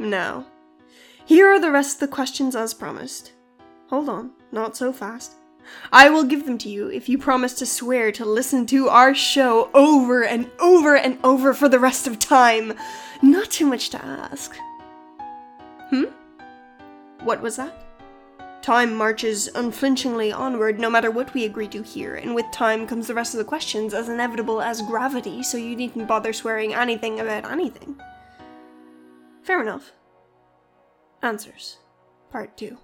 Now, here are the rest of the questions as promised. Hold on, not so fast. I will give them to you if you promise to swear to listen to our show over and over and over for the rest of time. Not too much to ask. Hmm? What was that? Time marches unflinchingly onward no matter what we agree to here, and with time comes the rest of the questions as inevitable as gravity, so you needn't bother swearing anything about anything. Fair enough. Answers. Part 2.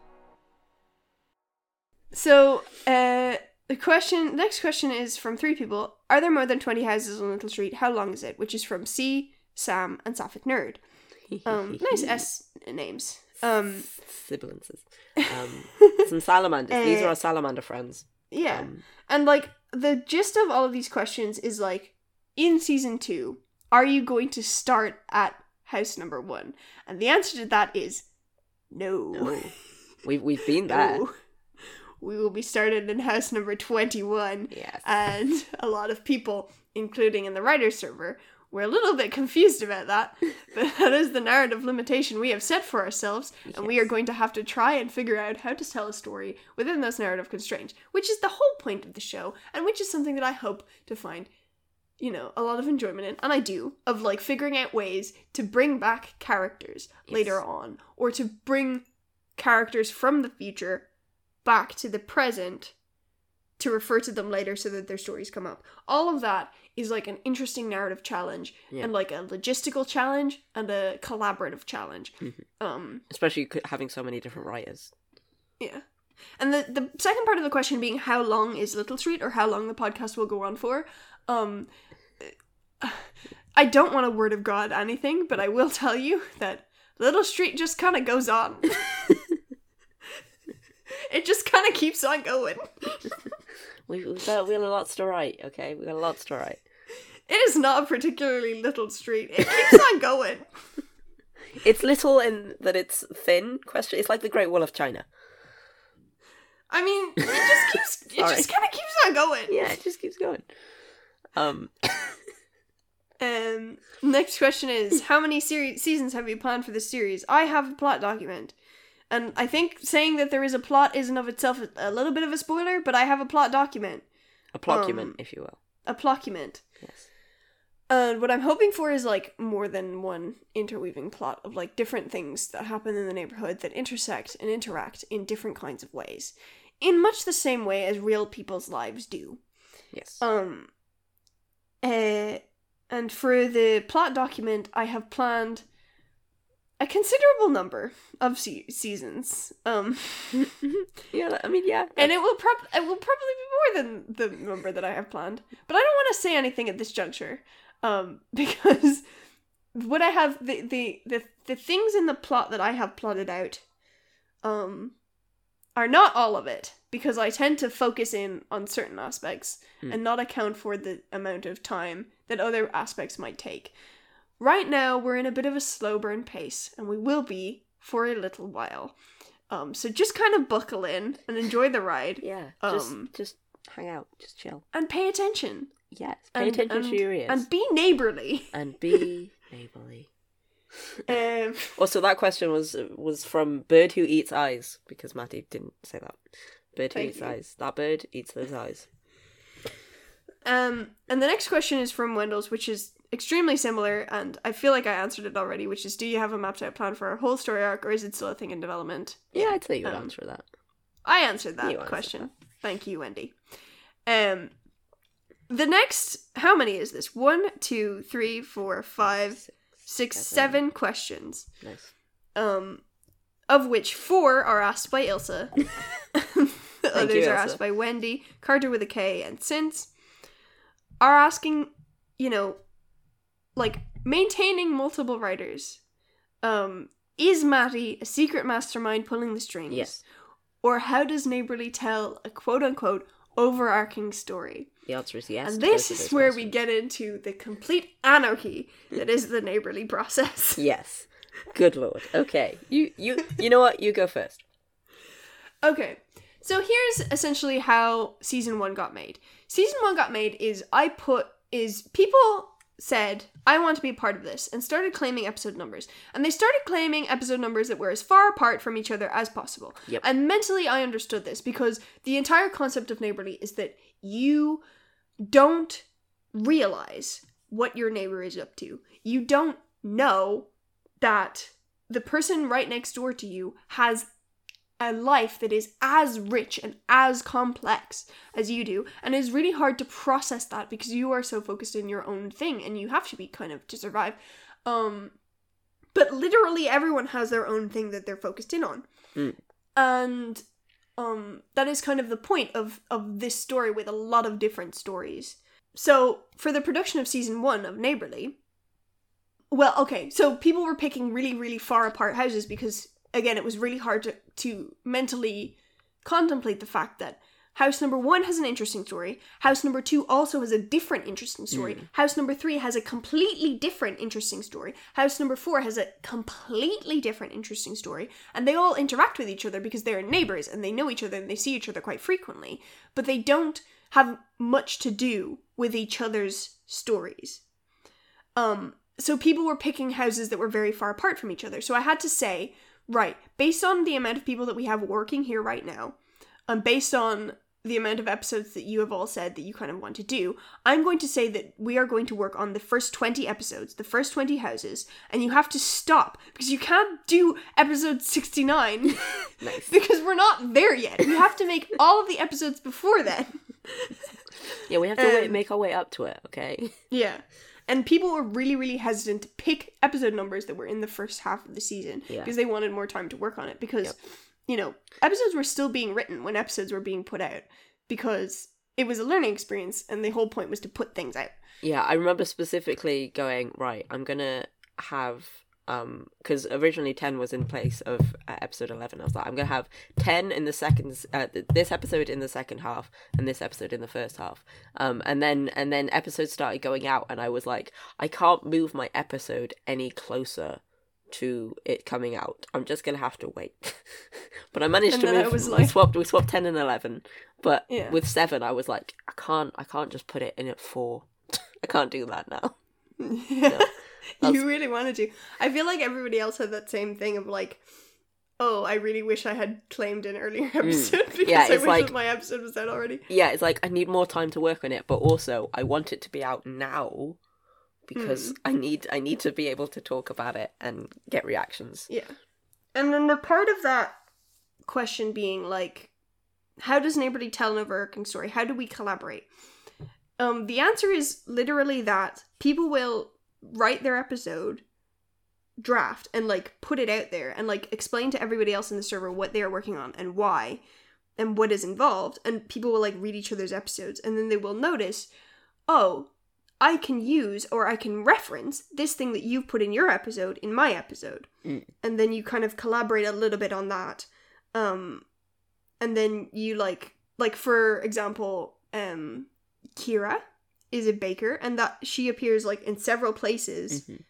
So, uh, the question, next question is from three people. Are there more than 20 houses on Little Street? How long is it? Which is from C, Sam, and Sapphic Nerd. Um, nice S names. Um, Sibilances. Um, some salamanders. These are Uh, our salamander friends. yeah. Um, And like the gist of all of these questions is like in season two, are you going to start at house number one? And the answer to that is no. no. We've, we've been there. No. We will be started in house number 21. Yes. And a lot of people, including in the writer server, were a little bit confused about that. But that is the narrative limitation we have set for ourselves, and we are going to have to try and figure out how to tell a story within those narrative constraints, which is the whole point of the show, and which is something that I hope to find, you know, a lot of enjoyment in, and I do, of like figuring out ways to bring back characters later on, or to bring characters from the future back to the present to refer to them later so that their stories come up. All of that is like an interesting narrative challenge Yeah. and like a logistical challenge and a collaborative challenge. Mhm. Um Especially having so many different writers. yeah. And the the second part of the question being how long is Little Street or how long the podcast will go on for? Um I don't want a word of God anything, but I will tell you that Little Street just kind of goes on. it just kind of keeps on going. We, we've, got, we got lots to write, okay? we got lots to write. It is not a particularly little street. It keeps on going. It's little in that it's thin. Question. It's like the Great Wall of China. I mean, it just keeps. It just kind of keeps on going. Yeah, it just keeps going. Um, Um. Next question is: How many series seasons have you planned for this series? I have a plot document, and I think saying that there is a plot isn't of itself a, a little bit of a spoiler. But I have a plot document, a plocument, Um, if you will. a plocument. Yes. And what I'm hoping for is like more than one interweaving plot of like different things that happen in the neighborhood that intersect and interact in different kinds of ways, in much the same way as real people's lives do. Yes. Um, uh, and for the plot document, I have planned a considerable number of se- seasons. Um, yeah. I mean, yeah. and it will prob it will probably be more than the number that I have planned. But I don't want to say anything at this juncture, um, because what I have the the the the things in the plot that I have plotted out, um, are not all of it because I tend to focus in on certain aspects Hmm. and not account for the amount of time that other aspects might take. Right now, we're in a bit of a slow burn pace, and we will be for a little while. Um, so just kind of buckle in and enjoy the ride yeah. Just, um, just hang out. Just chill. and pay attention. Yes. Pay and, attention and, to your ears. And be neighborly. and be neighborly. Um, Also, that question was was from bird who eats eyes because Matty didn't say that. Bird Thank eats you. eyes. That bird eats those eyes. um, and the next question is from Wendell's, which is extremely similar, and I feel like I answered it already, which is do you have a mapped out plan for a whole story arc, or is it still a thing in development? Yeah, I'd say you would Um, answer that. I answered that answered question. Thank you, Wendy. Um, the next, how many is this? One, two, three, four, five, six, seven. seven questions. Nice. Um, of which four are asked by Ilsa. the others you, are asked by Wendy, Carter with a K, and Since are asking, you know, like maintaining multiple writers. Um, is Matty a secret mastermind pulling the strings? Yes. Or how does Neighborly tell a quote unquote overarching story? The answer is yes. and this is where we get into the complete anarchy that is the Neighborly process. Yes. Good lord. Okay. You you you know what? You go first. Okay, so here's essentially how season one got made. Season one got made is I put is people said, I want to be a part of this, and started claiming episode numbers. And they started claiming episode numbers that were as far apart from each other as possible. Yep. And mentally, I understood this because the entire concept of neighborly is that you don't realize what your neighbor is up to. You don't know that the person right next door to you has a life that is as rich and as complex as you do and it's really hard to process that because you are so focused in your own thing and you have to be kind of to survive. Um but literally everyone has their own thing that they're focused in on. Mm. and um that is kind of the point of of this story with a lot of different stories. So for the production of season 1 of neighborly well okay so people were picking really really far apart houses because again it was really hard to, to mentally contemplate the fact that house number one has an interesting story house number two also has a different interesting story house number three has a completely different interesting story house number four has a completely different interesting story and they all interact with each other because they're neighbors and they know each other and they see each other quite frequently but they don't have much to do with each other's stories um so people were picking houses that were very far apart from each other. So I had to say, right, based on the amount of people that we have working here right now, and based on the amount of episodes that you have all said that you kind of want to do, I'm going to say that we are going to work on the first 20 episodes, the first 20 houses, and you have to stop because you can't do episode 69 Nice. because we're not there yet. We have to make all of the episodes before then. Yeah, we have to wait, Um, make our way up to it, okay? Yeah. And people were really, really hesitant to pick episode numbers that were in the first half of the season Yeah. because they wanted more time to work on it. Because, Yep. you know, episodes were still being written when episodes were being put out because it was a learning experience and the whole point was to put things out. Yeah, I remember specifically going, right, I'm gonna have um because originally 10 was in place of uh, episode 11 i was like i'm gonna have 10 in the second uh, th- this episode in the second half and this episode in the first half. Um and then and then episodes started going out and i was like i can't move my episode any closer to it coming out. I'm just gonna have to wait. But i managed And to move was we like- swapped we swapped 10 and 11 but Yeah. with 7 i was like i can't i can't just put it in at 4 i can't do that now you really wanted to. I feel like everybody else had that same thing of like, oh, I really wish I had claimed an earlier episode because Mm. Yeah, I it's wish like- that my episode was out already. yeah, it's like I need more time to work on it, but also I want it to be out now because I need I need to be able to talk about it and get reactions. Yeah. And then the part of that question being like, how does neighborly tell an overarching story? How do we collaborate? Um, the answer is literally that people will write their episode draft and like put it out there and like explain to everybody else in the server what they are working on and why and what is involved and people will like read each other's episodes and then they will notice oh i can use or i can reference this thing that you've put in your episode in my episode. And then you kind of collaborate a little bit on that um and then you like like for example um kira is a baker and that she appears like in several places Mhm.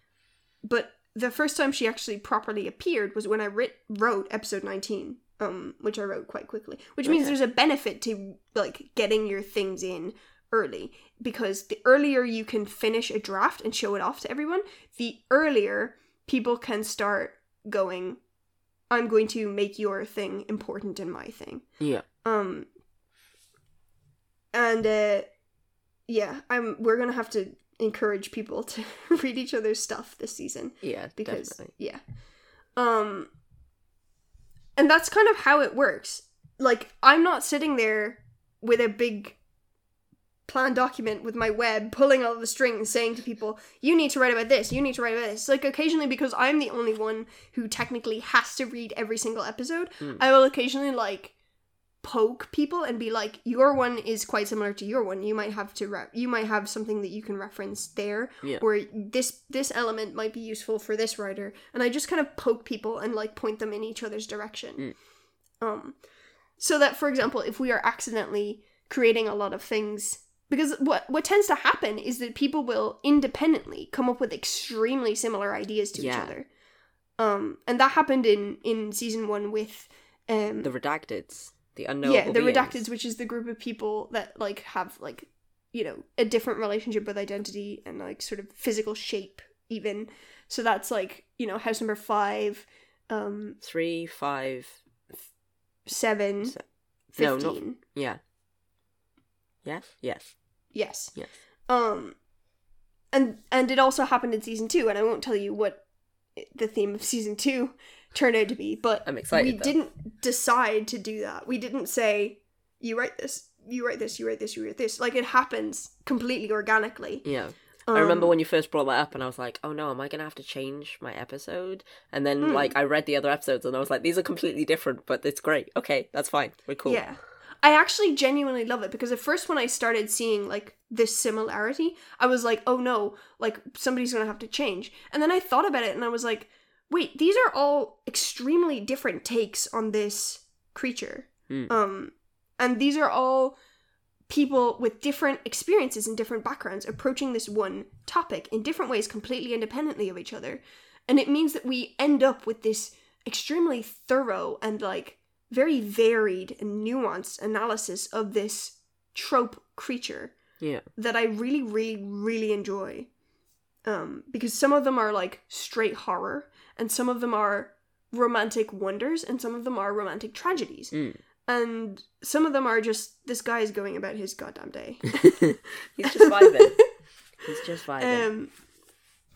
but the first time she actually properly appeared was when i writ- wrote episode 19 um which i wrote quite quickly which means there's a benefit to like getting your things in early because the earlier you can finish a draft and show it off to everyone the earlier people can start going i'm going to make your thing important in my thing Yeah. um and uh yeah i'm we're gonna have to encourage people to read each other's stuff this season Yeah, because definitely. yeah um and that's kind of how it works like i'm not sitting there with a big plan document with my web pulling all the strings saying to people you need to write about this you need to write about this like occasionally because i'm the only one who technically has to read every single episode Mm. i will occasionally like poke people and be like your one is quite similar to your one. You might have to re- you might have something that you can reference there Yeah. or this this element might be useful for this writer. And i just kind of poke people and like point them in each other's direction. Um so that for example if we are accidentally creating a lot of things because what what tends to happen is that people will independently come up with extremely similar ideas to Yeah. each other. Um and that happened in in season 1 with um The redacteds, the unknowable. yeah the beings. redacteds which is the group of people that like have like you know a different relationship with identity and like sort of physical shape even so that's like you know house number five um Three, five, seven Se- no, not- yeah. Yes, yes, yes yes. um and and it also happened in season two and i won't tell you what the theme of season two turned out to be but I'm excited. we though. didn't decide to do that we didn't say you write this you write this you write this you write this like it happens completely organically Yeah. I remember Um, when you first brought that up, and I was like, "Oh no, am I gonna have to change my episode?" And then, Hmm. like, I read the other episodes, and I was like, "These are completely different, but it's great. Okay, that's fine. We're cool." Yeah. I actually genuinely love it because at first when I started seeing like this similarity, I was like, oh no, like somebody's gonna have to change. And then I thought about it and I was like, wait, these are all extremely different takes on this creature. Mm. Um and these are all people with different experiences and different backgrounds approaching this one topic in different ways completely independently of each other. And it means that we end up with this extremely thorough and like very varied and nuanced analysis of this trope creature Yeah. that I really, really, really enjoy. Um, because some of them are like straight horror, and some of them are romantic wonders, and some of them are romantic tragedies. Mm. And some of them are just this guy is going about his goddamn day. He's just vibing. He's just vibing. Um,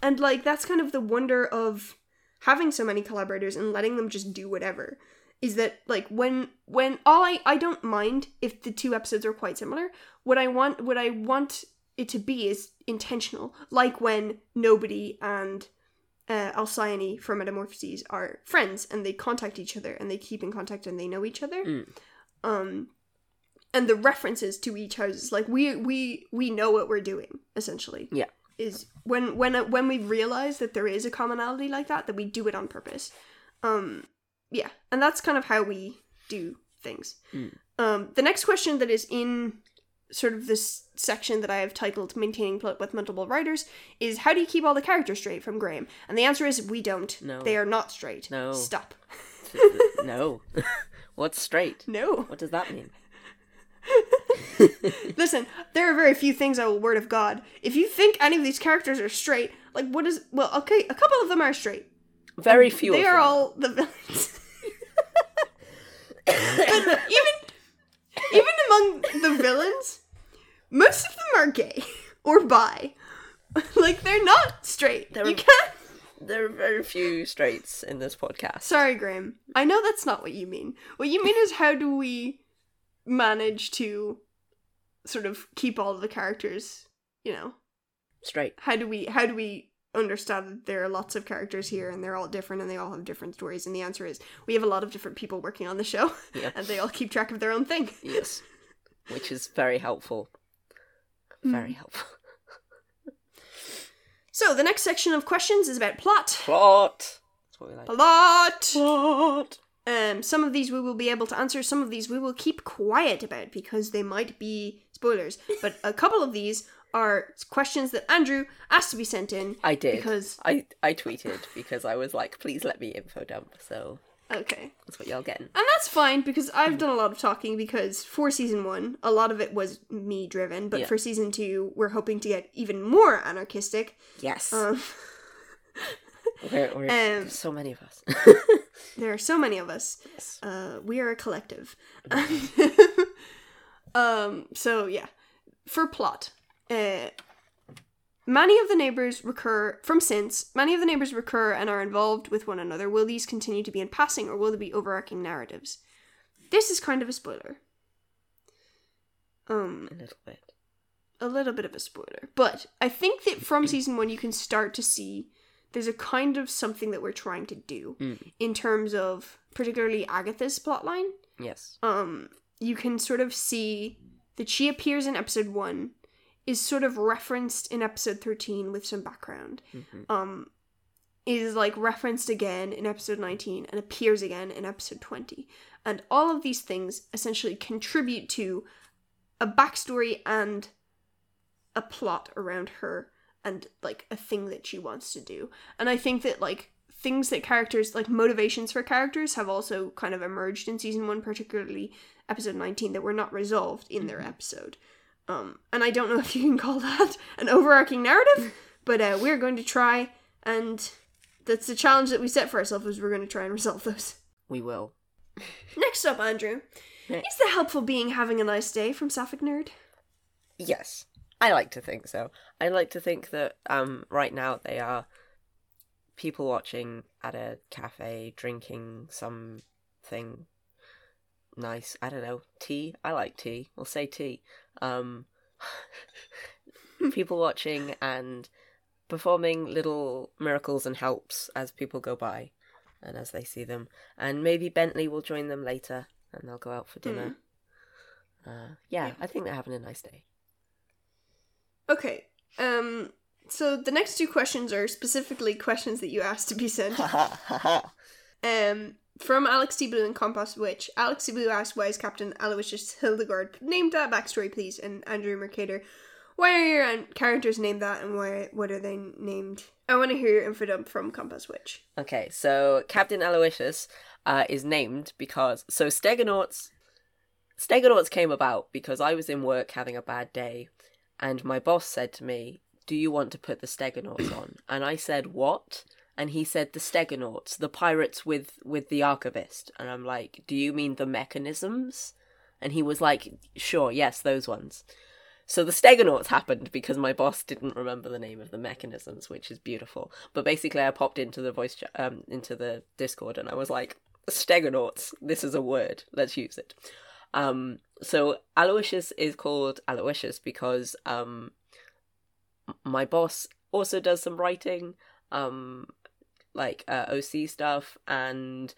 and like that's kind of the wonder of having so many collaborators and letting them just do whatever. Is that like when when all I I don't mind if the two episodes are quite similar. What I want what I want it to be is intentional. Like when nobody and uh, Alcyone from Metamorphoses are friends and they contact each other and they keep in contact and they know each other. Mm. Um, and the references to each house, is like we we we know what we're doing essentially. Yeah. is when when when we realize that there is a commonality like that, that we do it on purpose. Um, yeah, and that's kind of how we do things. Mm. Um, the next question that is in sort of this section that I have titled "Maintaining Plot with Multiple Writers" is how do you keep all the characters straight from Graham? And the answer is we don't. No. they are not straight. No. stop. no. What's straight? No. What does that mean? Listen, there are very few things I will word of God. If you think any of these characters are straight, like what is well, okay, a couple of them are straight. Very few. They are them. all the villains. but even even among the villains, most of them are gay or bi. like they're not straight. They're- you can't. There are very few straights in this podcast. Sorry, Graham. I know that's not what you mean. What you mean is how do we manage to sort of keep all of the characters, you know, Straight. how do we how do we understand that there are lots of characters here and they're all different and they all have different stories and the answer is we have a lot of different people working on the show Yeah. and they all keep track of their own thing Yes. Which is very helpful. Very helpful. so the next section of questions is about plot Plot. That's what we like. plot Plot. um some of these we will be able to answer some of these we will keep quiet about because they might be spoilers but a couple of these are questions that andrew asked to be sent in I did. because I, I tweeted because I was like, please let me info dump. So okay that's what y'all getting. And that's fine because I've done a lot of talking because for season one, a lot of it was me driven, but Yeah. for season two, we're hoping to get even more anarchistic. Yes. Um, we're, we're, um, there's so many of us. there are so many of us. yes. Uh, we are a collective. um, so yeah, for plot, uh, many of the neighbors recur from since many of the neighbors recur and are involved with one another. Will these continue to be in passing, or will there be overarching narratives? This is kind of a spoiler. Um, A little bit. a little bit of a spoiler, but I think that from season one you can start to see there's a kind of something that we're trying to do Mm. in terms of particularly Agatha's plotline. Yes. Um, you can sort of see that she appears in episode one, is sort of referenced in episode thirteen with some background. hmm Um, is like referenced again in episode 19 and appears again in episode 20. And all of these things essentially contribute to a backstory and a plot around her and like a thing that she wants to do. And I think that like things that characters like motivations for characters have also kind of emerged in season 1 particularly episode 19 that were not resolved in their Mhm. episode. Um, and I don't know if you can call that an overarching narrative, but uh, we're going to try, and that's the challenge that we set for ourselves. Is we're going to try and resolve those. We will. Next up, Andrew, Next. is the helpful being having a nice day from Sapphic Nerd? Yes, I like to think so. I like to think that um, right now they are people watching at a cafe drinking something nice. I don't know, tea. I like tea. We'll say tea. Um, people watching and performing little miracles and helps as people go by and as they see them. And maybe Bentley will join them later and they'll go out for dinner. Uh, yeah, Yeah. I think they're having a nice day. Okay. Um. So the next two questions are specifically questions that you asked to be sent. Um, from Alex. Blue and Compost Witch. Alex. Blue asked, Why is Captain Aloysius Hildegard named that? Backstory, please. And Andrew Mercator, Why are your characters named that and why? what are they named? I want to hear your info dump from Compost Witch. Okay, so Captain Aloysius uh, is named because so Stegonauts Stegonauts came about because I was in work having a bad day, and my boss said to me, "Do you want to put the Stegonauts on?" And I said, "What?" And he said, "The Stegonauts, the pirates with with the archivist." And I'm like, "Do you mean the mechanisms?" And he was like, "Sure, yes, those ones." So the Stegonauts happened because my boss didn't remember the name of the mechanisms, which is beautiful. But basically, I popped into the voice um into the Discord and I was like, "Stegonauts, this is a word. Let's use it." Um, so Aloysius is called Aloysius because um, my boss also does some writing, um, like uh, OC stuff, and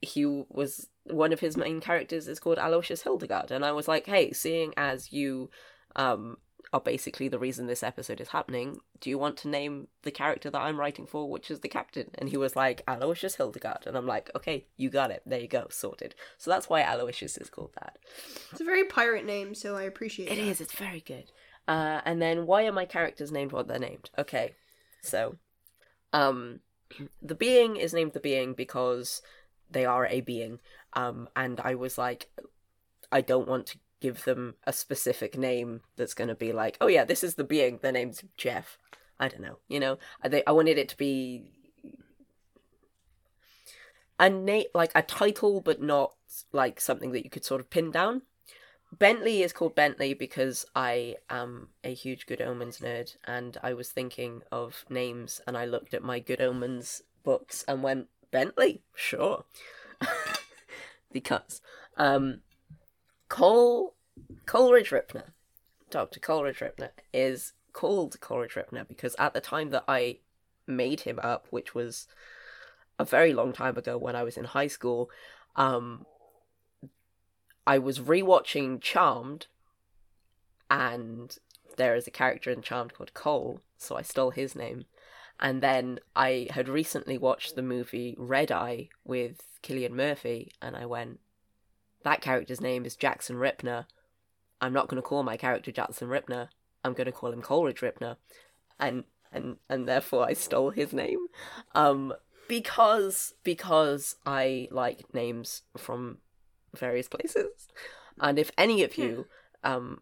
he was one of his main characters is called Aloysius Hildegard, and I was like, hey, seeing as you um are basically the reason this episode is happening, do you want to name the character that I'm writing for, which is the captain? And he was like, Aloysius Hildegard. And I'm like, okay, you got it. There you go, sorted. So that's why Aloysius is called that. It's a very pirate name, so I appreciate It It is. it's very good. Uh, and then why are my characters named what they're named? Okay, so, um, the being is named the being because they are a being. Um, and I was like, I don't want to give them a specific name that's going to be like, oh yeah, this is the being. Their name's Jeff. I don't know. You know, I they, I wanted it to be a name like a title, but not like something that you could sort of pin down. Bentley is called Bentley because I am a huge Good Omens nerd, and I was thinking of names, and I looked at my Good Omens books and went Bentley, sure, because um, Cole Coleridge Ripner, Doctor Coleridge Ripner, is called Coleridge Ripner because at the time that I made him up, which was a very long time ago when I was in high school, um, I was rewatching Charmed, and there is a character in Charmed called Cole, so I stole his name. And then I had recently watched the movie Red Eye with Cillian Murphy, and I went, that character's name is Jackson Rippner. I'm not going to call my character Jackson Rippner. I'm going to call him Coleridge Ripner, and and and therefore I stole his name, um, because because I like names from various places, and if any of you um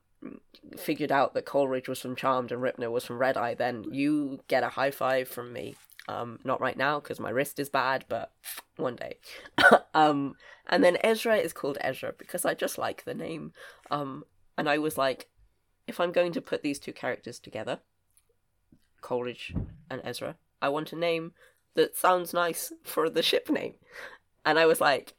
figured out that Coleridge was from Charmed and Ripner was from Red Eye, then you get a high five from me. Um, not right now because my wrist is bad, but one day. um, and then Ezra is called Ezra because I just like the name. Um, and I was like, if I'm going to put these two characters together, Coleridge and Ezra, I want a name that sounds nice for the ship name. And I was like,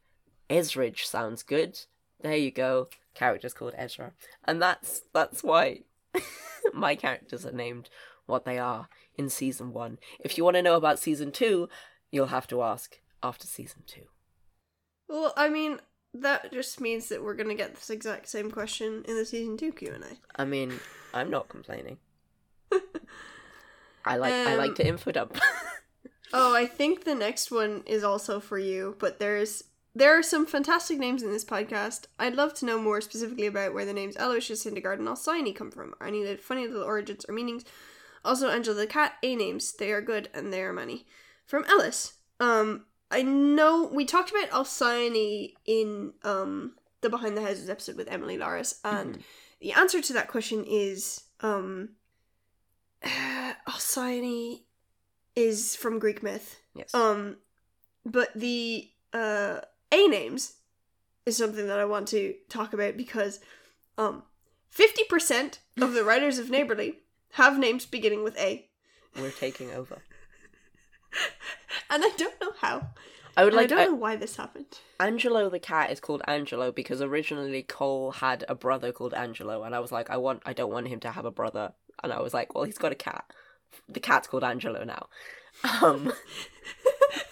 Ezridge sounds good. There you go. Character's called Ezra. And that's that's why my characters are named what they are in season one. If you want to know about season two, you'll have to ask after season two. Well, I mean, that just means that we're gonna get this exact same question in the season two Q and A. I mean, I'm not complaining. I like I like Um, to info dump. Oh, I think the next one is also for you, but there's there are some fantastic names in this podcast. I'd love to know more specifically about where the names Aloysius, Hildegard, and Alcyone come from. Or any little funny little origins or meanings. Also, Angela the cat, A names. They are good and they are many. From Ellis. Um, I know we talked about Alcyone in um the Behind the Houses episode with Emily Laris, and the answer to that question is um, Alcyone is from Greek myth. Yes. Um, but the uh, A names is something that I want to talk about because um, 50% of the writers of Neighborly have names beginning with A. We're taking over. And I don't know how. I would And I don't know why this happened. Angelo the cat is called Angelo because originally Cole had a brother called Angelo, and I was like, I want, I don't want him to have a brother, and I was like, well, he's got a cat. The cat's called Angelo now. Um,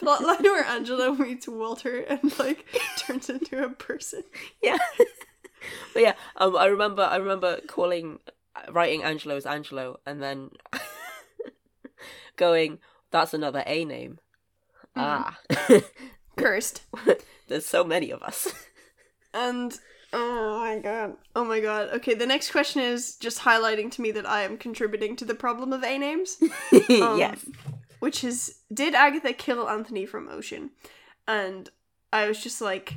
Plotline where Angela meets Walter and like turns into a person. yeah, but yeah, um, I remember, I remember calling, writing Angelo as Angelo, and then going, that's another A name. Ah, Cursed. there's so many of us. And oh my god. Oh my god. Okay, the next question is just highlighting to me that I am contributing to the problem of A names. Um, yes. Which is did Agatha kill Anthony from Ocean? And I was just like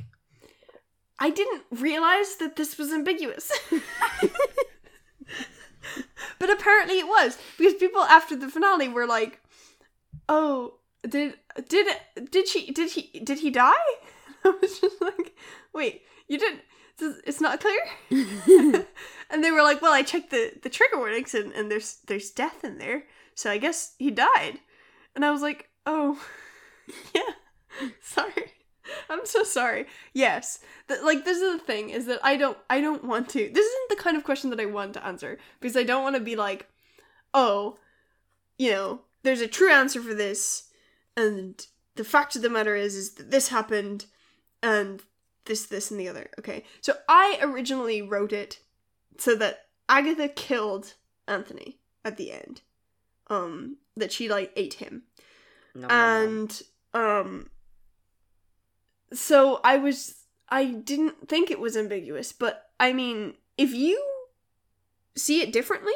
I didn't realize that this was ambiguous. but apparently it was because people after the finale were like, "Oh, did did did she did he did he die?" I was just like, "Wait, you didn't it's not clear?" and they were like, "Well, I checked the the trigger warnings and, and there's there's death in there, so I guess he died." And I was like, "Oh, yeah, sorry, I'm so sorry." Yes, Th- like this is the thing is that I don't I don't want to. This isn't the kind of question that I want to answer because I don't want to be like, "Oh, you know, there's a true answer for this, and the fact of the matter is is that this happened, and this this and the other." Okay, so I originally wrote it so that Agatha killed Anthony at the end. Um, that she like ate him Nom, nom, nom. and um so i was i didn't think it was ambiguous but i mean if you see it differently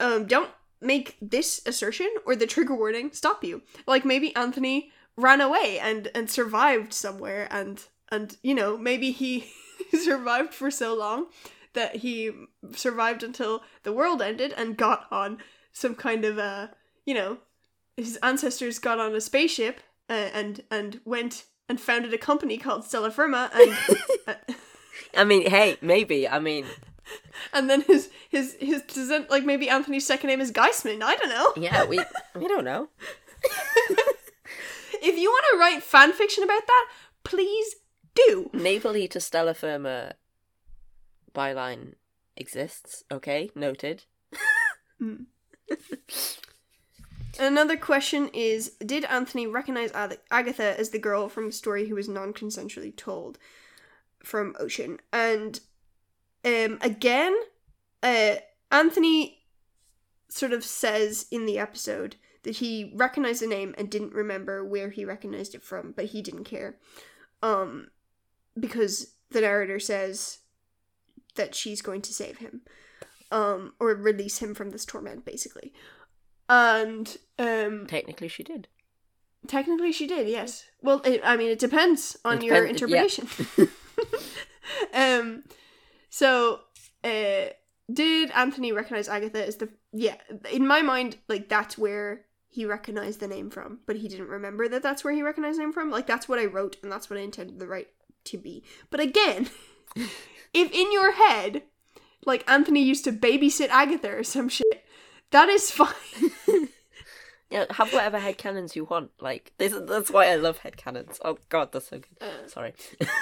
um don't make this assertion or the trigger warning stop you like maybe anthony ran away and and survived somewhere and and you know maybe he survived for so long that he survived until the world ended and got on some kind of uh you know his ancestors got on a spaceship uh, and and went and founded a company called Stellar Firma and uh, I mean, hey, maybe. I mean, and then his his his descent like maybe Anthony's second name is Geistman. I don't know. yeah, we we don't know. If you want to write fan fiction about that, please do. Neighborly to Stellar Firma byline exists. Okay, noted. Another question is Did Anthony recognize Ag- Agatha as the girl from the story who was non consensually told from Ocean? And um, again, uh, Anthony sort of says in the episode that he recognized the name and didn't remember where he recognized it from, but he didn't care. Um, because the narrator says that she's going to save him. Um, or release him from this torment, basically. And um Technically, she did. technically she did, yes. Well, it, I mean it depends on It your depend- yeah. interpretation. um so uh did Anthony recognize Agatha as the yeah, in my mind like that's where he recognized the name from, but he didn't remember that that's where he recognized the name from. Like that's what I wrote and that's what I intended the right to be. But again, if in your head like Anthony used to babysit Agatha or some shit, that is fine. Yeah, have whatever headcanons you want. Like this that's why I love headcanons. Oh god, that's so good. Uh. Sorry.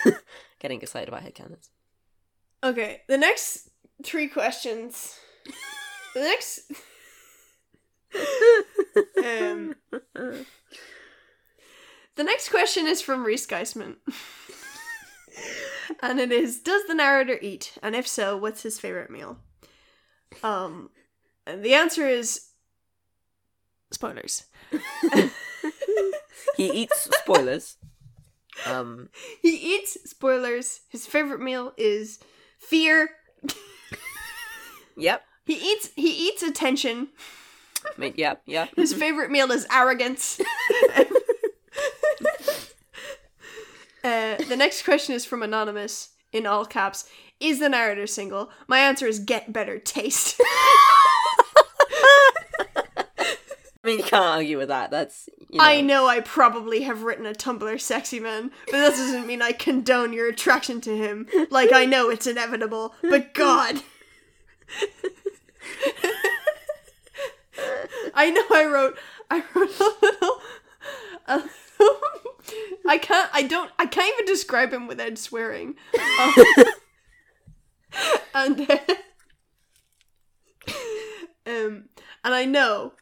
Getting excited about headcanons. Okay, the next three questions. The next. um, the next question is from Reese Geisman. And it is Does the narrator eat? And if so, what's his favorite meal? Um, and the answer is. Spoilers. he eats spoilers. Um He eats spoilers. His favorite meal is fear. yep. He eats he eats attention. I mean, yeah, yeah. His favorite meal is arrogance. uh, the next question is from Anonymous. in all caps, is the narrator single? My answer is get better taste. I mean, you can't argue with that. That's you know, I know I probably have written a Tumblr sexy man, but that doesn't mean I condone your attraction to him. Like I know it's inevitable, but God. I know I wrote I wrote a little, a little I can't I don't I can't even describe him without swearing. Um, and then, um and I know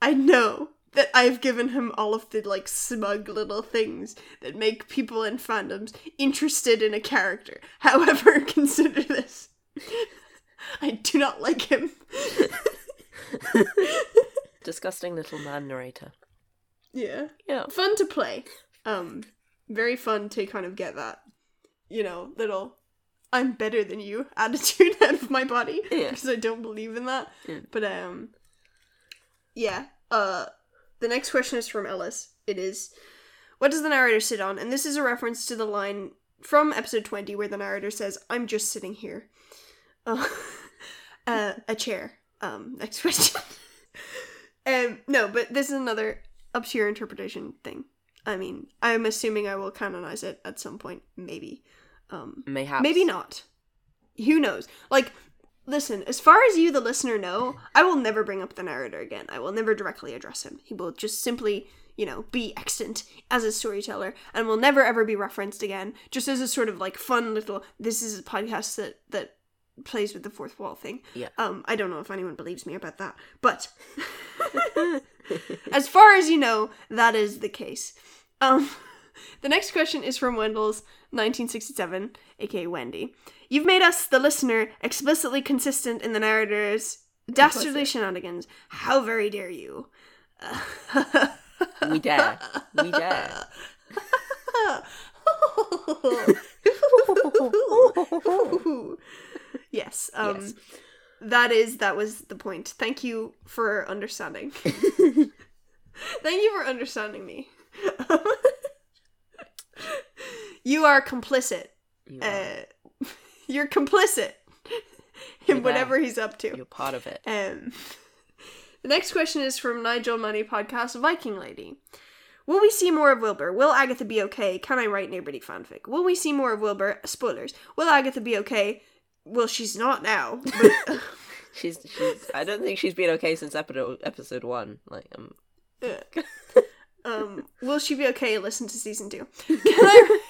I know that I've given him all of the like smug little things that make people in fandoms interested in a character. However, consider this. I do not like him. disgusting little man narrator. Yeah. Yeah. Fun to play. Um very fun to kind of get that, you know, little I'm better than you attitude out of my body Yeah. because I don't believe in that. Yeah. But um yeah. Uh the next question is from Ellis. It is what does the narrator sit on? And this is a reference to the line from episode 20 where the narrator says, "I'm just sitting here." Uh, uh a chair. Um next question. um no, but this is another up to your interpretation thing. I mean, I'm assuming I will canonize it at some point, maybe. Um Mayhaps. Maybe not. Who knows? Like, listen, as far as you, the listener, know, I will never bring up the narrator again. I will never directly address him. He will just simply, you know, be extant as a storyteller and will never ever be referenced again. Just as a sort of like fun little. This is a podcast that that plays with the fourth wall thing. Yeah. Um, I don't know if anyone believes me about that, but as far as you know, that is the case. Um, the next question is from Wendell's 1967, aka Wendy. You've made us, the listener, explicitly consistent in the narrator's dastardly shenanigans. How very dare you? We dare. We dare. yes. Um, Yes. That is that was the point. Thank you for understanding. Thank you for understanding me. you are complicit. You are- Uh, you're complicit in You're whatever he's up to. You're part of it. Um, the next question is from Nigel Money Podcast Viking Lady. Will we see more of Wilbur? Will Agatha be okay? Can I write Neighborly fanfic? Will we see more of Wilbur? Spoilers. Will Agatha be okay? Well, she's not now. But, She's she's. I don't think she's been okay since episode episode one. Like um. um, will she be okay? Listen to season two. Can I?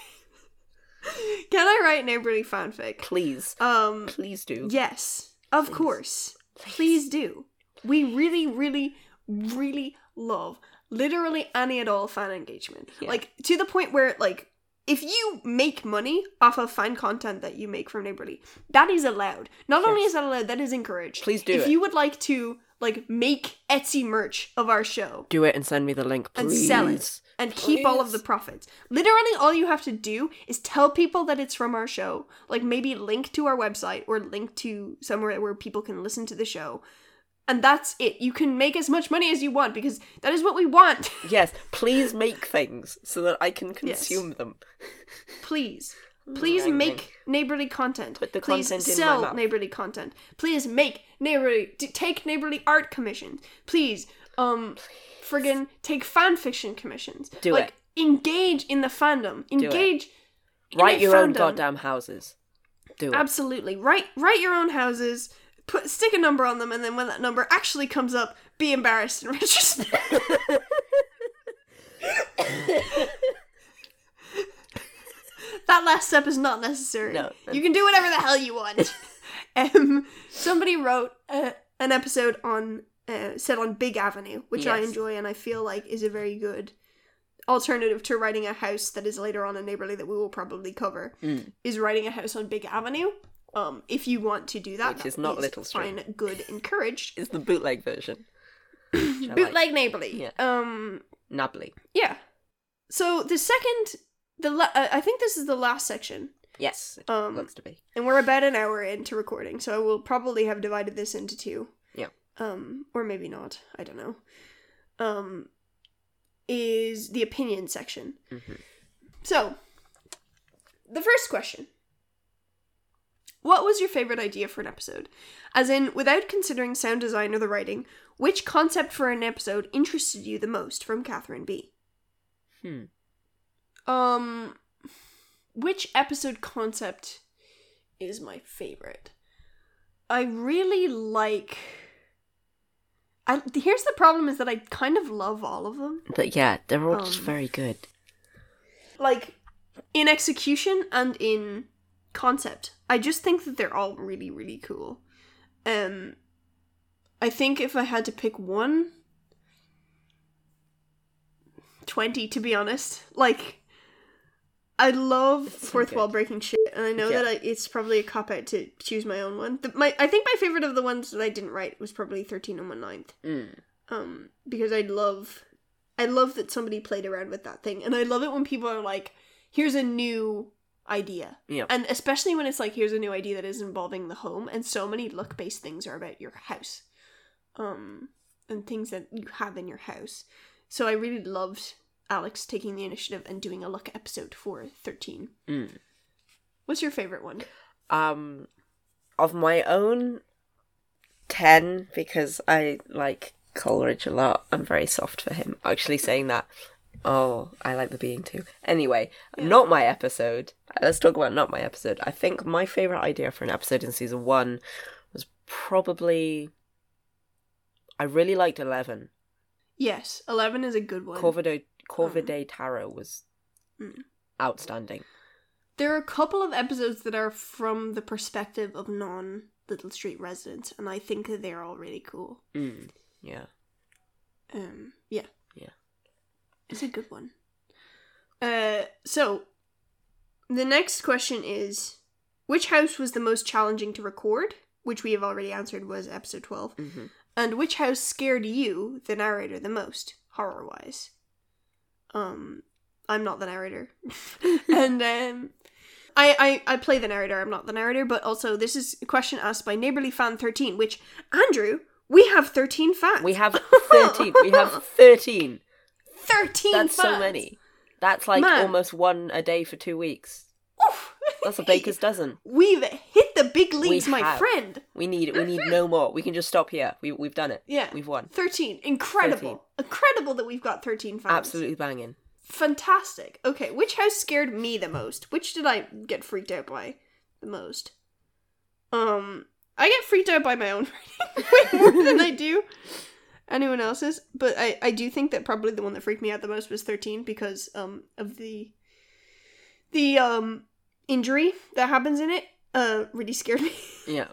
Can I write Neighborly fanfic? Please, Um, please do. Yes, of course. Please do. We really, really, really love literally any at all fan engagement. Yeah. Like to the point where like if you make money off of fan content that you make from Neighborly, that is allowed. Not only is that allowed, that is encouraged. Please do If it. you would like to like make Etsy merch of our show Do it and send me the link, and sell it and keep all of the profits. Literally, all you have to do is tell people that it's from our show. Like maybe link to our website or link to somewhere where people can listen to the show. And that's it. You can make as much money as you want because that is what we want. Yes, please make things so that I can Yes. consume them. Please. Please make neighborly content. Put the Please content in my sell neighborly content. Please make neighborly d- take neighborly art commissions. Please, um, friggin' take fan fiction commissions. Do like, it. Engage in the fandom. Engage. Write your own goddamn houses. Do it. Absolutely. Write write your own houses. Put stick a number on them, and then when that number actually comes up, be embarrassed in retrospect. that last step is not necessary. No. You can do whatever the hell you want. um, somebody wrote uh, an episode on uh, set on Big Avenue, which I enjoy and I feel like is a very good alternative to writing a house that is later on a Neighborly that we will probably cover. Mm. Is writing a house on Big Avenue. Um, if you want to do that, Which is not Little Street. fine, good, encouraged. is the bootleg version. I like. Bootleg Neighborly. Yeah. Um, yeah. So the second, the la- uh, I think this is the last section. Yes, it Um, looks to be. and we're about an hour into recording, so I will probably have divided this into two. Yeah. Um, or maybe not. I don't know. Um, is the opinion section. Mhm. So, the first question What was your favorite idea for an episode? As in, without considering sound design or the writing, which concept for an episode interested you the most from Catherine B? Hmm. Um, which episode concept is my favorite? I really like. I here's the problem is that I kind of love all of them. But yeah, they're all just Um, very good. Like in execution and in concept. I just think that they're all really really cool. Um I think if I had to pick one 20 to be honest. Like I love It's fourth wall breaking shit, and I know Yeah. that I, it's probably a cop out to choose my own one. The, my I think my favorite of the ones that I didn't write was probably thirteen and one ninth. Mm. um because i love i love that somebody played around with that thing and i love it when people are like here's a new idea Yeah. and especially when it's like here's a new idea that is involving the home and so many look based things are about your house um and things that you have in your house so i really loved alex taking the initiative and doing a look episode for 13 Mm. what's your favorite one Um, of my own, ten because I like Coleridge a lot. I'm very soft for him. Actually, saying that. Oh, I like the being too. Anyway, not my episode. Let's talk about not my episode. I think my favorite idea for an episode in season one was probably. I really liked Eleven. yes 11 is a good one Corvidae Corvidae Tarot was Mm. outstanding. There are a couple of episodes that are from the perspective of non Little Street residents, and I think that they're all really cool. Mm. Yeah. Um, yeah, Yeah. It's a good one. Uh, so the next question is, which house was the most challenging to record? Which we have already answered was episode twelve, hmm and which house scared you, the narrator, the most horror wise? Um, I'm not the narrator, and um. I, I, I play the narrator, I'm not the narrator, but also this is a question asked by Neighborly Fan 13, which, Andrew, we have 13 fans. We have thirteen. we have thirteen. 13 That's so many. That's like Man. almost one a day for two weeks. Oof. That's a baker's dozen. We've hit the big leagues, my have. friend. We need we need no more. We can just stop here. We we've done it. Yeah. We've won. 13. Incredible. Incredible that we've got 13 fans. Absolutely banging. Fantastic. Okay, which house scared me the most? Which did I get freaked out by the most? Um, I get freaked out by my own writing way more than I do anyone else's. But I, I do think that probably the one that freaked me out the most was 13 because um of the the um injury that happens in it. Uh, really scared me. Yeah.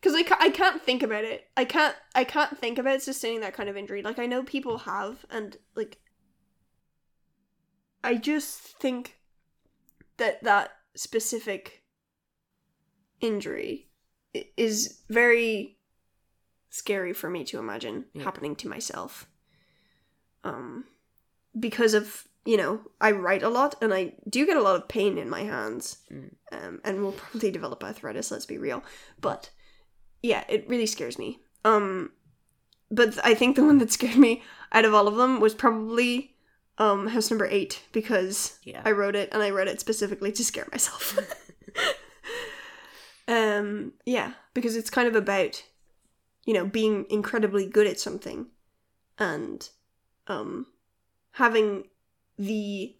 because I, ca- I can't think about it i can't i can't think about sustaining that kind of injury like i know people have and like i just think that that specific injury is very scary for me to imagine Yeah. happening to myself um because of you know i write a lot and i do get a lot of pain in my hands Mm. um, and will probably develop arthritis let's be real but yeah it really scares me um but i think the one that scared me out of all of them was probably um house number eight because Yeah. i wrote it and i wrote it specifically to scare myself um yeah because it's kind of about you know being incredibly good at something and um having the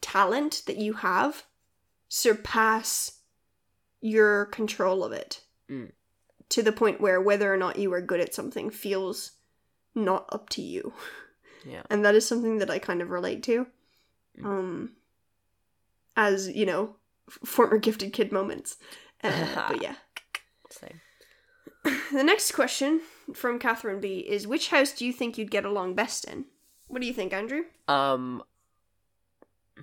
talent that you have surpass your control of it Mm. to the point where whether or not you are good at something feels not up to you Yeah. and that is something that i kind of relate to Mm. um as you know f- former gifted kid moments uh, but yeah Same. The next question from catherine b is which house do you think you'd get along best in what do you think andrew Um.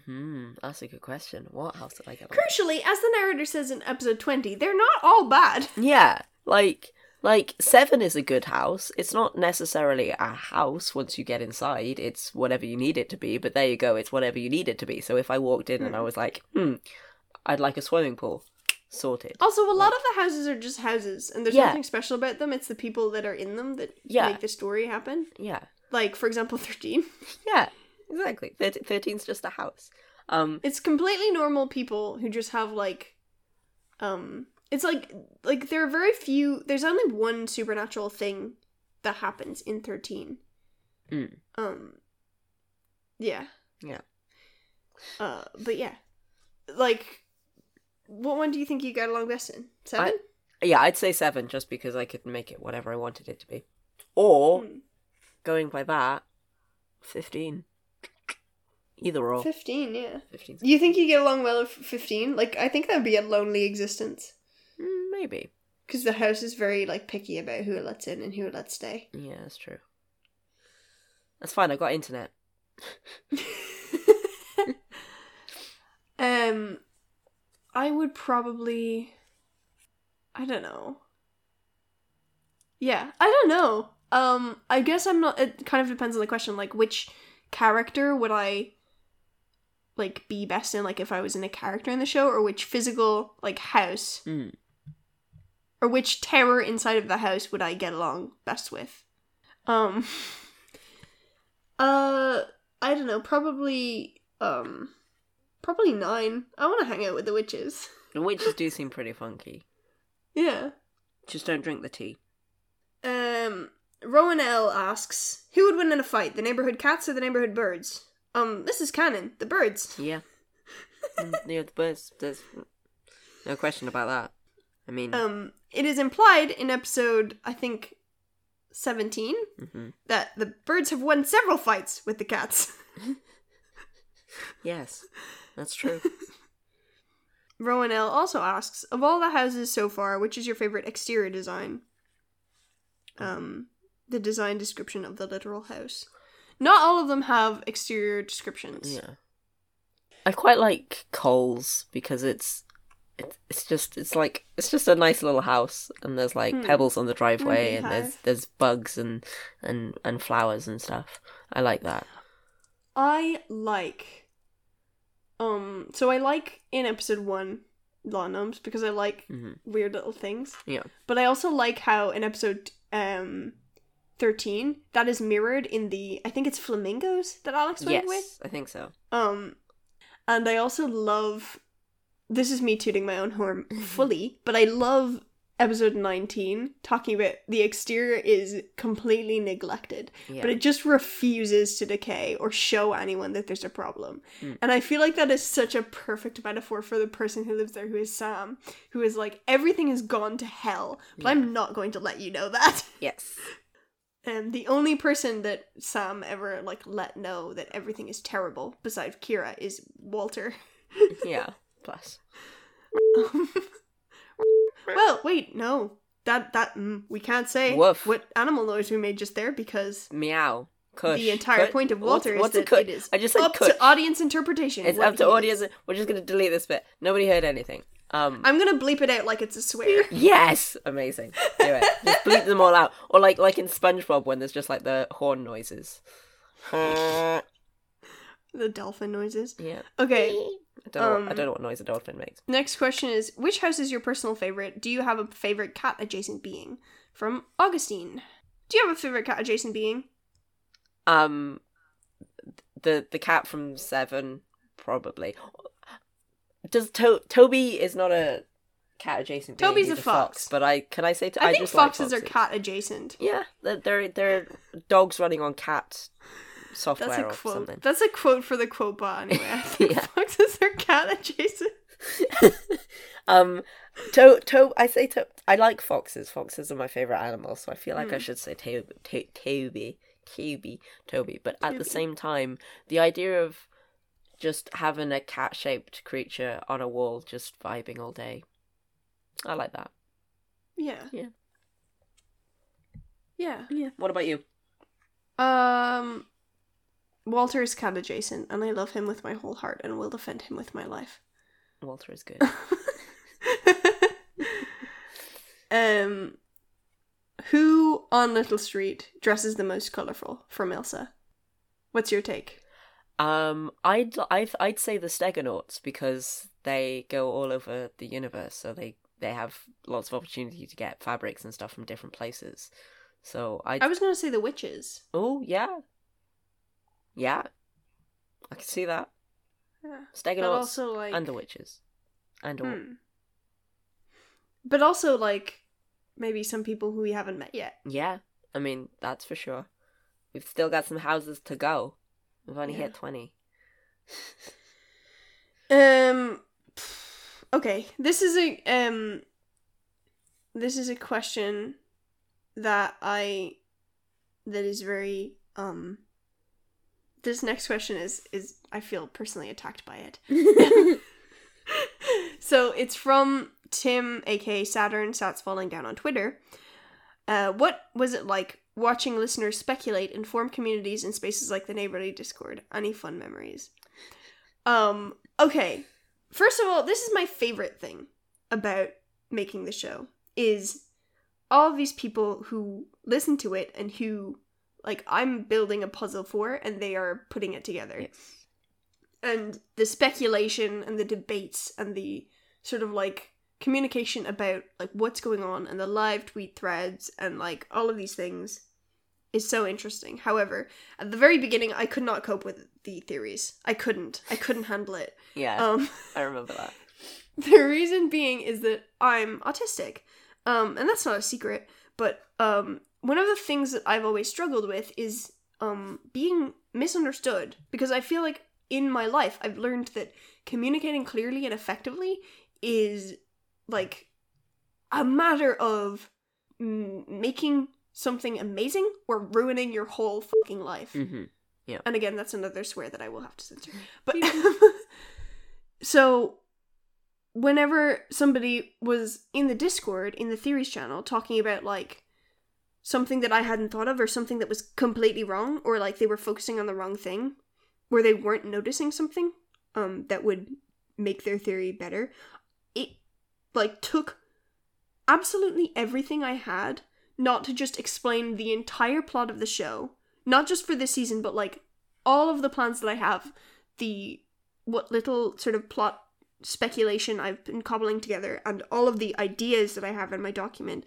Hmm. That's a good question. What house did I get? on? crucially as the narrator says in episode 20 they're not all bad Yeah. Like. Like seven is a good house. It's not necessarily a house once you get inside. It's whatever you need it to be. But there you go. It's whatever you need it to be. So if I walked in and I was like, hmm, I'd like a swimming pool, sorted. Also, a lot of the houses are just houses, and there's Yeah. nothing special about them. It's the people that are in them that Yeah. make the story happen. Yeah. Like, for example, 13. Yeah. Exactly. Thirteen's just a house. Um. It's completely normal people who just have, like, Um, it's like like there are very few. There's only one supernatural thing that happens in thirteen. Mm. Um, yeah, Yeah. Uh, but yeah, like, what one do you think you got along best in? Seven. Yeah, I'd say seven just because I could make it whatever I wanted it to be. Or Hmm. going by that, fifteen. Either or. Fifteen. Yeah. 15. You think you get along well with fifteen? Like, I think that'd be a lonely existence Mm, maybe. because the house is very like picky about who it lets in and who it lets stay. Yeah, that's true. That's fine. I got internet. um, I would probably. I don't know. Yeah, I don't know. Um, I guess I'm not. It kind of depends on the question. Like, which character would I like be best in? Like, if I was in a character in the show, or which physical like house, Mm. or which terror inside of the house would I get along best with? Um. Uh, I don't know. Probably. Um. Probably nine. I want to hang out with the witches. The witches do seem pretty funky. Yeah. Just don't drink the tea. Um, Rowan L asks, "Who would win in a fight, the neighborhood cats or the neighborhood birds?" Um, this is canon. The birds. Yeah. Mm, yeah, the birds. There's no question about that. I mean, Um, it is implied in episode, I think, seventeen, mhm. that the birds have won several fights with the cats. yes, that's true. Rowan L also asks, "Of all the houses so far, which is your favorite exterior design?" Um, the design description of the literal house. Not all of them have exterior descriptions. Yeah. I quite like Coles because it's it's it's just it's like it's just a nice little house and there's like Hmm. pebbles on the driveway and there's there's bugs and and and flowers and stuff. I like that. I like um so I like in episode one law gnomes because I like Mhm. weird little things. Yeah. But I also like how in episode um thirteen that is mirrored in the I think it's flamingos that Alex went Yes, with. I think so. Um and I also love this is me tooting my own horn fully, but I love episode 19 talking about the exterior is completely neglected Yeah. but it just refuses to decay or show anyone that there's a problem. Mm. And I feel like that is such a perfect metaphor for the person who lives there, who is Sam, who is like, everything has gone to hell, but I'm not going to let you know that. yes. And the only person that Sam ever like let know that everything is terrible, besides Kira, is Walter. Yeah. Plus. well, wait, no. That that mm, we can't say Woof. what animal noise we made just there because Meow. Kush. the entire Kush. point of What's- Walter what's is a that kush? it is I just said up kush. to audience interpretation. It's what up to he is. audience. We're just gonna delete this bit. Nobody heard anything. Um. I'm gonna bleep it out like it's a swear. Yes, amazing. Do it. Just bleep them all out, or like like in SpongeBob when there's just like the horn noises. the dolphin noises. Yeah. Okay. Don't know. What, I Um, don't know what noise a dolphin makes. Next question is which house is your personal favorite? Do you have a favorite cat adjacent being? From Augustine. Do you have a favorite cat adjacent being? Um, the the cat from Seven probably. Does to- Toby is not a cat adjacent? Toby's he's a fox. But I can I say to, I, I, think just like foxes are cat adjacent. Yeah, they're they're, they're dogs running on cat software That's a or quote. something. That's a quote for the quote bot anyway. I think Yeah. foxes are cat adjacent. um, to to I say to I like foxes. Foxes are my favorite animal, so I feel like I Hmm. should say to, to, Toby, Toby, Toby. But at the same time, the idea of just having a cat shaped creature on a wall, just vibing all day, I like that. Yeah. Yeah. Yeah. Yeah. What about you? Um Walter is cat adjacent and I love him with my whole heart and will defend him with my life. Walter is good. um who on Little Street dresses the most colorful from Elsa? What's your take? Um, I'd I'd I'd say the Stegonauts because they go all over the universe, so they they have lots of opportunity to get fabrics and stuff from different places. So I I was going to say the witches. oh yeah, yeah, I can see that Yeah. Stegonauts also like and the witches and all. hmm. but also like maybe some people who we haven't met yet. Yeah, I mean that's for sure. We've still got some houses to go. We've only Yeah. hit twenty. Um okay, this is a um this is a question that I that is very um this next question is is I feel personally attacked by it. so it's from Tim, aka Saturn, Sats Falling Down on Twitter. Uh, what was it like watching listeners speculate and form communities in spaces like the neighborly Discord? Any fun memories? Um, okay. First of all, this is my favorite thing about making the show is all of these people who listen to it and who like I'm building a puzzle for and they are putting it together yes. and the speculation and the debates and the sort of like communication about like what's going on and the live tweet threads and like all of these things is so interesting. However, at the very beginning I could not cope with the theories. I couldn't. I couldn't handle it. Yeah, Um I remember that. the reason being is that I'm autistic. Um, and that's not a secret, but um, one of the things that I've always struggled with is um, being misunderstood because I feel like in my life I've learned that communicating clearly and effectively is like a matter of mm, making something amazing or ruining your whole fucking life. hmm And again, that's another swear that I will have to censor. But so whenever somebody was in the Discord in the theories channel talking about like something that I hadn't thought of or something that was completely wrong or like they were focusing on the wrong thing where they weren't noticing something um that would make their theory better, it like took absolutely everything I had not to just explain the entire plot of the show, not just for this season, but like all of the plans that I have, the what little sort of plot speculation I've been cobbling together, and all of the ideas that I have in my document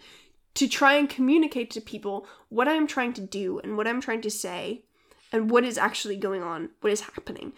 to try and communicate to people what I'm trying to do and what I'm trying to say and what is actually going on, what is happening.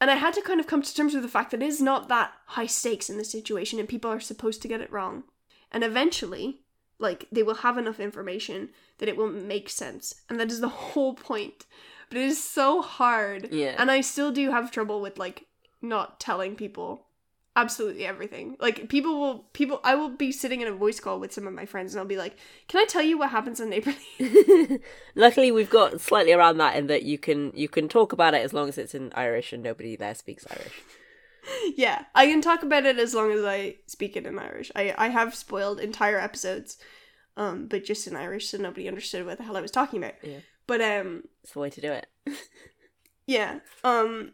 And I had to kind of come to terms with the fact that it is not that high stakes in this situation and people are supposed to get it wrong. And eventually, like, they will have enough information that it will make sense. And that is the whole point. But it is so hard. Yeah. And I still do have trouble with, like, not telling people absolutely everything. Like, people will, people, I will be sitting in a voice call with some of my friends and I'll be like, can I tell you what happens on Neighborly? Luckily, we've got slightly around that in that you can you can talk about it as long as it's in Irish and nobody there speaks Irish. yeah, I can talk about it as long as I speak it in Irish. I I have spoiled entire episodes, um, but just in Irish, so nobody understood what the hell I was talking about. Yeah. But um, It's the way to do it. yeah, um,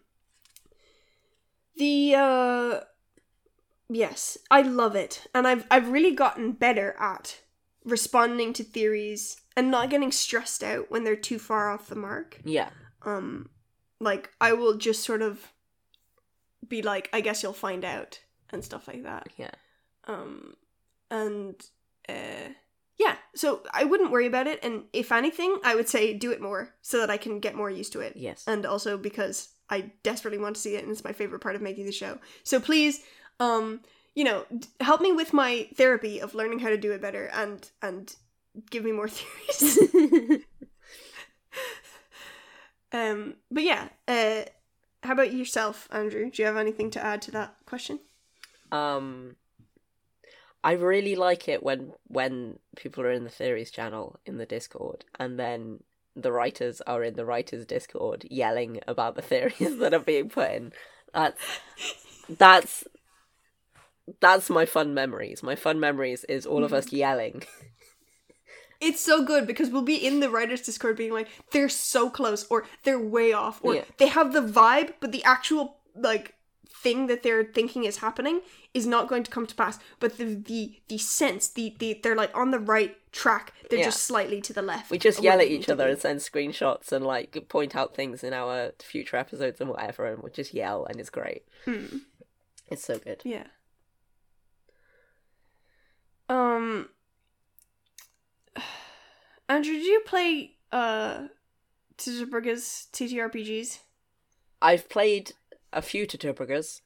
the uh, yes, I love it, and I've I've really gotten better at responding to theories and not getting stressed out when they're too far off the mark. Yeah. um like i will just sort of be like i guess you'll find out and stuff like that Yeah. um and uh yeah so i wouldn't worry about it and if anything i would say do it more so that i can get more used to it Yes. and also because i desperately want to see it and it's my favorite part of making the show so please um you know d- help me with my therapy of learning how to do it better and and give me more theories Um, but yeah, uh, how about yourself, Andrew? Do you have anything to add to that question? um I really like it when when people are in the theories channel in the Discord and then the writers are in the writers Discord yelling about the theories that are being put in. That's that's that's my fun memories. My fun memories is all of us yelling. It's so good because we'll be in the writers' Discord being like, they're so close, or they're way off, or Yeah. they have the vibe, but the actual like thing that they're thinking is happening is not going to come to pass. But the the the sense, the the they're like on the right track. They're Yeah. just slightly to the left. We just of yell at they each other to and send screenshots and like point out things in our future episodes and whatever, and we'll just yell, and it's great. be. Hmm. It's so good. Yeah. Um Andrew, did you play uh TTRPGs? I've played a few Tuturburgers.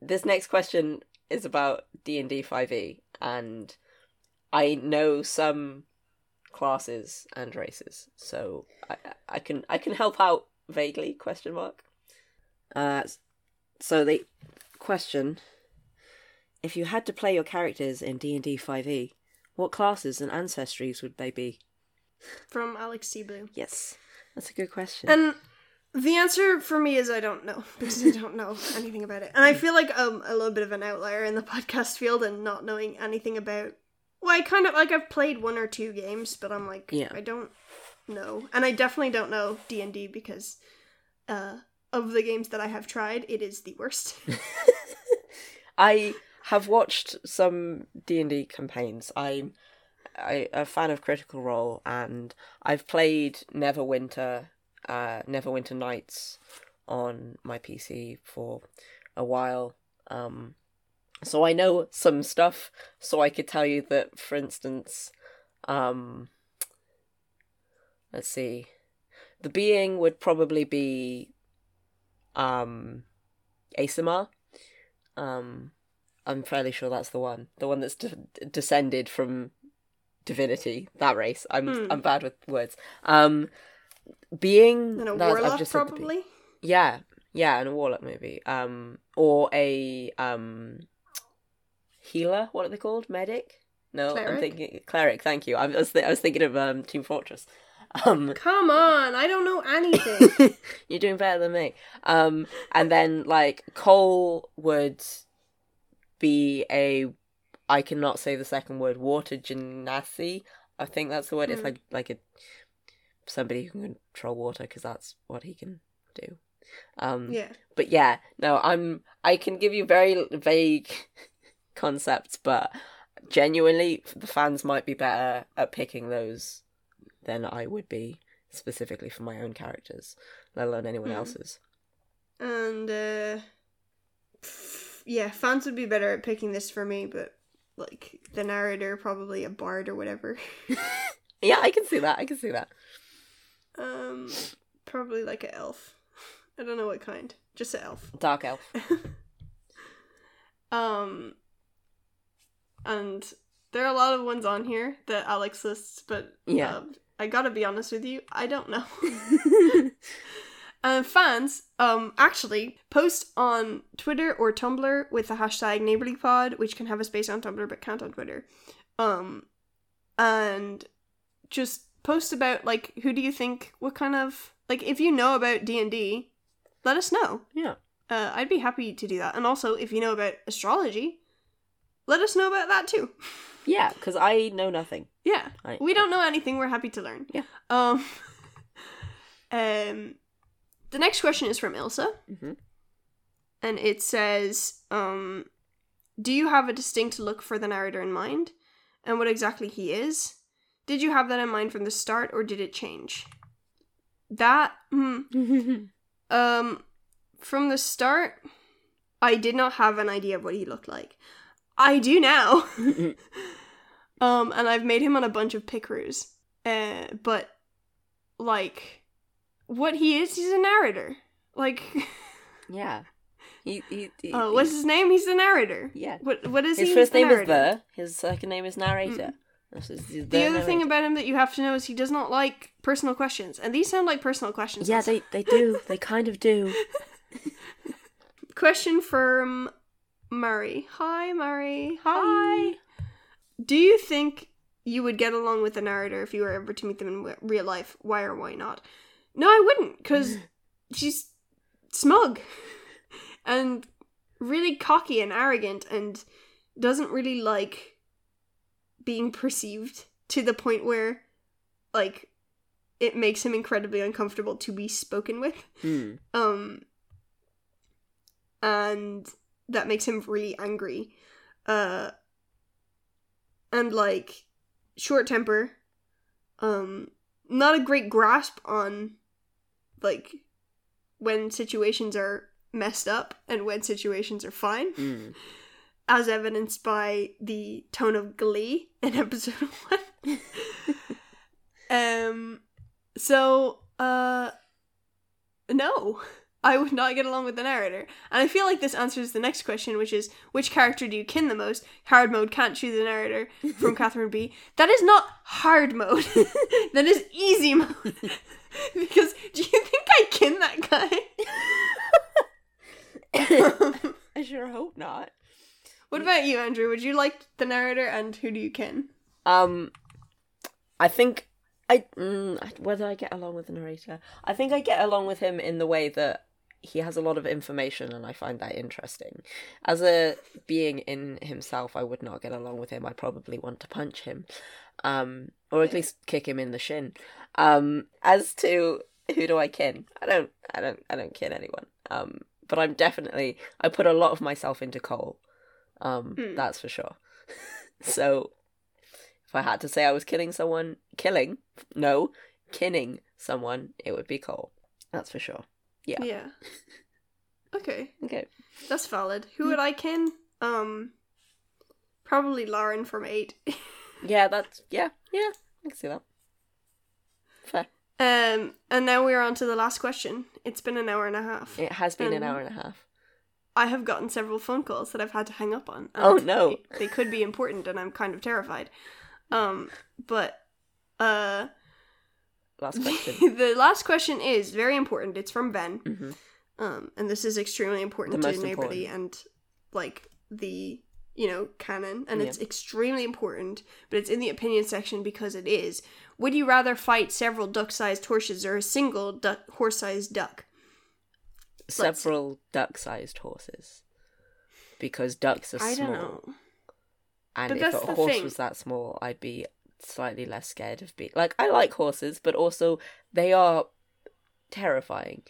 This next question is about D and D five E, and I know some classes and races, so I I can I can help out vaguely. Question mark. Uh, so the question: If you had to play your characters in D and D five e, what classes and ancestries would they be? From Alex C. Yes, that's a good question. And the answer for me is I don't know because I don't know anything about it, and I feel like I'm a little bit of an outlier in the podcast field and not knowing anything about. Well, I kind of like I've played one or two games, but I'm like Yeah. I don't know, and I definitely don't know D and D because uh, of the games that I have tried, it is the worst. I have watched some D and D campaigns. I'm I, a fan of Critical Role, and I've played Neverwinter, uh, Neverwinter Nights on my PC for a while. Um, so I know some stuff. So I could tell you that, for instance, um, let's see, the being would probably be um, Aasimar. Um, I'm fairly sure that's the one, the one that's de- descended from divinity. That race. I'm Hmm. I'm bad with words. Um, being and a warlock just said the be- probably. yeah, yeah, and a warlock maybe. Um, or a um, healer. What are they called? Medic. No, I'm thinking cleric. Thank you. I was th- I was thinking of um Team Fortress. Um, Come on, I don't know anything. you're doing better than me. Um, and then like Cole would be a, I cannot say the second word, water genasi. I think that's the word. It's Hmm. like like a somebody who can control water because that's what he can do. Um, yeah. but yeah, no, I'm. I can give you very vague concepts, but genuinely, the fans might be better at picking those than I would be specifically for my own characters, let alone anyone Mhm. else's. And uh yeah, fans would be better at picking this for me, but like the narrator probably a bard or whatever. Yeah, I can see that. I can see that. Um probably like an elf. I don't know what kind. Just an elf. Dark elf. Um and there are a lot of ones on here that Alex lists, but Yeah. um, I gotta be honest with you, I don't know. Uh, fans, um, actually post on Twitter or Tumblr with the hashtag NeighborlyPod, which can have a space on Tumblr but can't on Twitter. Um, and just post about like who do you think what kind of like if you know about D and D, let us know. yeah. Uh, I'd be happy to do that. And also, if you know about astrology, let us know about that too. Yeah, because I know nothing. Yeah. I- We don't know anything, we're happy to learn. Yeah. Um Um the next question is from Ilsa. Mhm. And it says, um, do you have a distinct look for the narrator in mind? And what exactly he is? Did you have that in mind from the start or did it change? That hmm, um from the start I did not have an idea of what he looked like. I do now. Um, and I've made him on a bunch of Picrews. Uh, but like, what he is, he's a narrator. Like, yeah. He, he, he, uh, what's his name? He's the narrator. Yeah. What What is His he? first name narrator. is The. His second name is Narrator. Is the, The other thing about him that you have to know is he does not like personal questions, and these sound like personal questions. Yeah, they, they do. They kind of do. Question from Murray. Hi, Murray. Hi. Do you think you would get along with the narrator if you were ever to meet them in real life? Why or why not? No, I wouldn't, because she's smug and really cocky and arrogant and doesn't really like being perceived to the point where, like, it makes him incredibly uncomfortable to be spoken with. Hmm. Um, and that makes him really angry. Uh, and like short temper. Um, not a great grasp on like when situations are messed up and when situations are fine, Hmm. as evidenced by the tone of glee in episode one. um, so uh, no, I would not get along with the narrator. And I feel like this answers the next question, which is which character do you kin the most? Hard mode can't choose the narrator from Catherine B. That is not hard mode. that is easy mode. because do you think I kin that guy? I sure hope not. what about you, Andrew? Would you like the narrator and who do you kin? Um, I think I mm, whether I get along with the narrator. I think I get along with him in the way that he has a lot of information, and I find that interesting. As a being in himself, I would not get along with him. I probably want to punch him, um, or at least kick him in the shin. Um, as to who do I kin? I don't, I don't, I don't kin anyone. Um, but I'm definitely I put a lot of myself into Cole. Um, Hmm. that's for sure. so if I had to say I was killing someone, killing, no, kinning someone, it would be Cole. That's for sure. Yeah. Yeah. Okay, Okay. that's valid. Who would I kin? Um, probably Lauren from Eight. Yeah, that's yeah, yeah. I can see that. Fair. Um, and now we're on to the last question. It's been an hour and a half. It has been an Um, hour and a half. I have gotten several phone calls that I've had to hang up on. Oh, no. They, they could be important, and I'm kind of terrified. Um, but uh, Last question. the last question is very important. It's from Ben. Mhm. Um, and this is extremely important The to Neighborly and like the you know canon, and Yeah. it's extremely important. But it's in the opinion section because it is. Would you rather fight several duck-sized horses or a single duck horse-sized duck? Several duck-sized horses, because ducks are I small, don't know. and But if a horse thing. was that small, I'd be slightly less scared of being like I like horses, but also they are terrifying.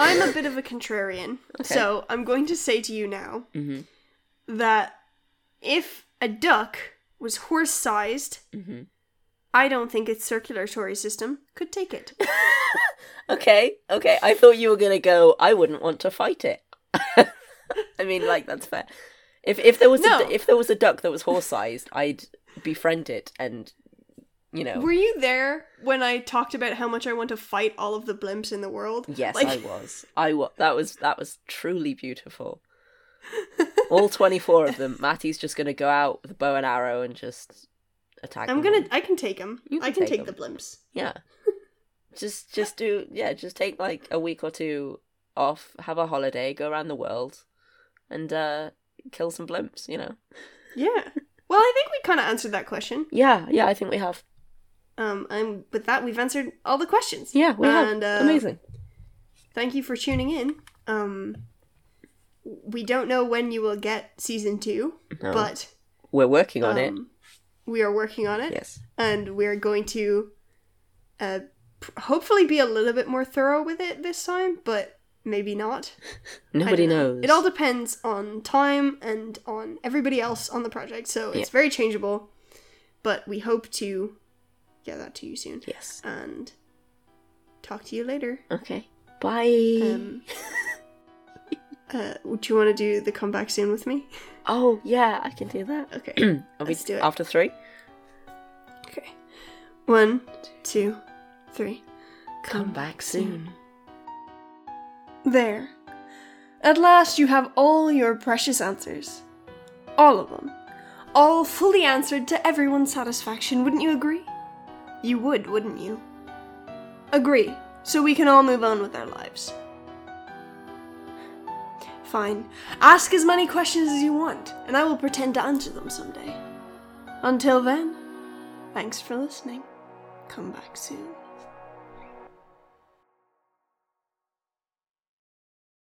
I'm a bit of a contrarian, Okay. so I'm going to say to you now Mhm. That if a duck was horse-sized, Mhm. I don't think its circulatory system could take it. Okay, okay. I thought you were gonna go. I wouldn't want to fight it. I mean, like that's fair. If if there was No. a, if there was a duck that was horse sized, I'd befriend it, and you know, Were you there when I talked about how much I want to fight all of the blimps in the world? yes, Like- I was. I was. That was that was truly beautiful. All twenty four of them. Matty's just gonna go out with a bow and arrow and just attack. I'm them gonna. all. I can take them. You I can can take take, the blimps. Yeah. just just do yeah, just take like a week or two off, have a holiday, go around the world and uh kill some blimps, you know. Yeah. Well, I think we kind of answered that question. Yeah, yeah, I think we have. Um, and with that, we've answered all the questions. Yeah, we And, have. uh, Amazing. Thank you for tuning in. Um, we don't know when you will get season two, No, but we're working on it. um, we are working on it. Yes. and we're going to uh, hopefully be a little bit more thorough with it this time, but maybe not. Nobody know. knows. It all depends on time and on everybody else on the project, so it's Yeah. very changeable. But we hope to get that to you soon Yes. and talk to you later. Okay. Bye. Um, uh, do you want to do the comeback soon with me? oh, yeah, I can do that. Okay. Are we Let's do it. after 3? okay. One, two, three. Come back soon. There. At last you have all your precious answers. All of them. All fully answered to everyone's satisfaction, wouldn't you agree? You would, wouldn't you? Agree, so we can all move on with our lives. Fine. Ask as many questions as you want, and I will pretend to answer them someday. Until then, thanks for listening. Come back soon.